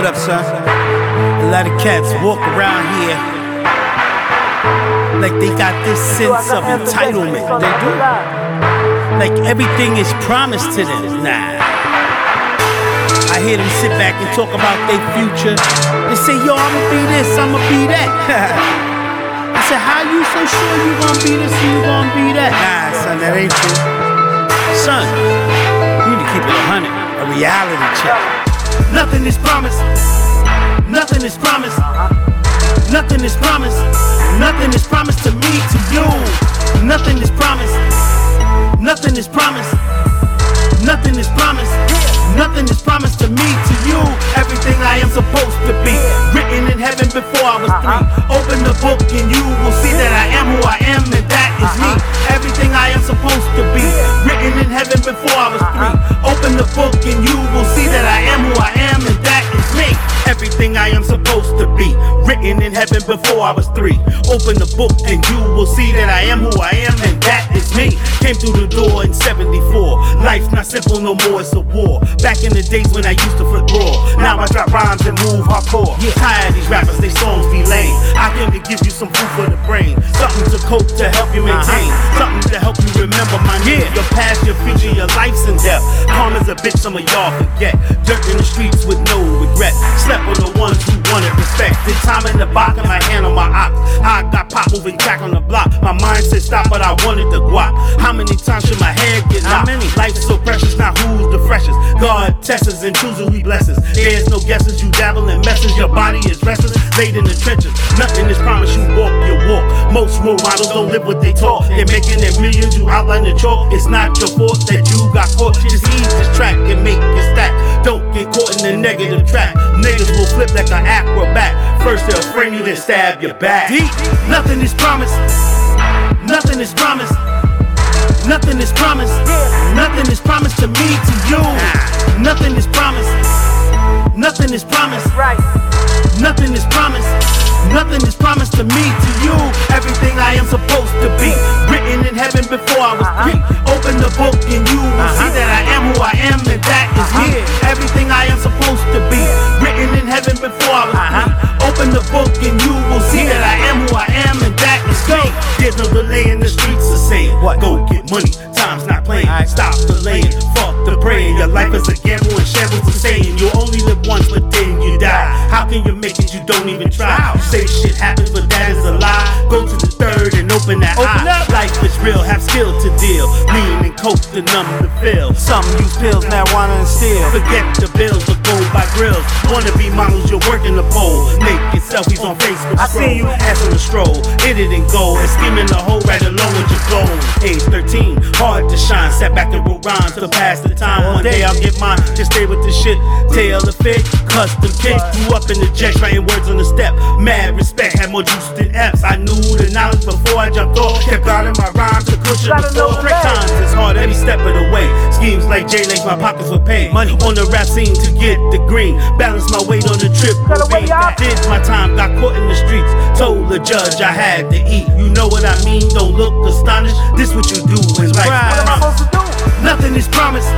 what up, son? A lot of cats walk around here like they got this sense of entitlement. They do. Like everything is promised to them. Nah. I hear them sit back and talk about their future. They say, yo, I'ma be this, I'ma be that. I said, how you so sure you gonna be this and you gonna be that? Nah, son, that ain't true. Son, you need to keep it a hundred, a reality check. Nothing is promised. Nothing is promised. Nothing is promised. Nothing is promised to me, to you. Nothing is promised. Nothing is promised. Nothing is promised. Nothing is promised to me, to you. Everything I am supposed to be. Written in heaven before I was three. Open the book and you will see that I am who I Everything I am supposed to be. Written in heaven before I was three. Open the book and you will see that I am who I am, and that is me. Came through the door in 74. Life's not simple no more, it's a war. Back in the days when I used to flip raw. Now I drop rhymes and move hardcore. Tired of these rappers, they songs be lame. I came to give you some food for the brain. Something to cope to help you maintain. Uh-huh. Something to help you remember my name. Your past, your future, your life's in depth. Calm as a bitch, some of y'all forget. Dirt in the streets with no regret. Slept with the ones who wanted respect. Did time in the box and my hand on my ox. I got pop moving back on the block. My mind said stop, but I wanted the guap. How many times should my head get knocked? many? Life's so precious, now who's the freshest? God tests us and chooses who he blesses. There's no guesses, you dabble in messes. Your body is restless, laid in the trenches. Nothing is promised, you walk your walk. Most role models don't live what they talk. They're making their millions, you outline the chalk. It's not your fault that you got caught. Just ease this track and make it stack. Don't get caught in the negative trap. Niggas will flip like an acrobat. First they'll frame you, then stab your back. Deep. Nothing is promised. Nothing is promised. Nothing is promised. Nothing is promised to me, to you. Nothing is promised. Nothing is promised. Nothing is promised. Nothing is promised to me, to you. Everything I am supposed to be. Written in heaven before I was uh-huh. three. Open the book and you will see uh-huh. that I am who I am, and that is uh-huh. me. Everything Time's not playing. Stop delaying. Fuck the praying. Your life is a gamble and shambles the saying. You only live once, but then you die. How can you make it? You don't even try. You say shit happens, but that is a lie. Go to the third and open that Open eye. up. Life is real, have skill to deal. Lean and coke the numb to fill. Some use pills, marijuana, and steel. Forget the bills, but go by grills. Wanna be models, you're working the pole. Naked selfies on Facebook. I see you. On the stroll. Hit it and go. And scheming the whole right along with your goal. Age 13, hard to shine. Sat back and wrote rhymes to pass the time. One day I'll get mine. Just stay with the shit. Tail the fit, custom kit. Grew up in the jets, writing words on the step. Mad respect, had more juice than F's. I knew the knowledge before I jumped off. Kept guarding my rhymes to cushion the floor. Break times is hard every step of the way. Schemes like J Lace, my pockets would pay. Money. on the rap scene to get the green. Balance my weight on the trip. Did my time, got caught in judge I had to eat. You know what I mean? Don't look astonished. This what you do when life supposed to do? Nothing is promised.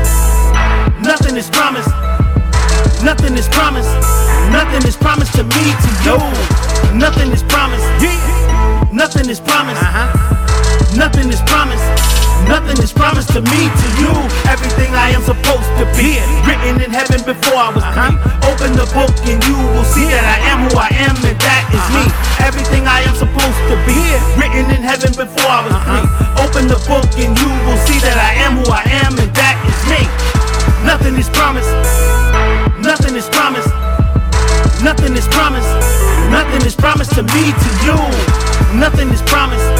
Nothing is promised. Nothing is promised. Nothing is promised to me, to you. Nothing is promised. Nothing is promised. Uh-huh. Nothing is promised. Nothing is promised to me, to you. Everything I am supposed to be. Written in heaven before I was three. Open the book and you will see that I am who I am, and that is me. Everything I am supposed to be. Written in heaven before I was three. Open the book and you will see that I am who I am, and that is me. Nothing is promised. Nothing is promised. Nothing is promised. Nothing is promised to me, to you. Nothing is promised.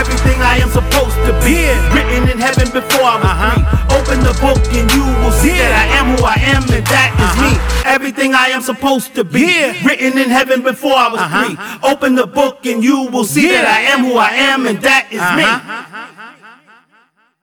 Everything I am supposed to be. Written in heaven before I was three. Open the book and you will see that I am who I am, and that is me. Everything I am supposed to be. Written in heaven before I was three. Open the book and you will see that I am who I am, and that is me.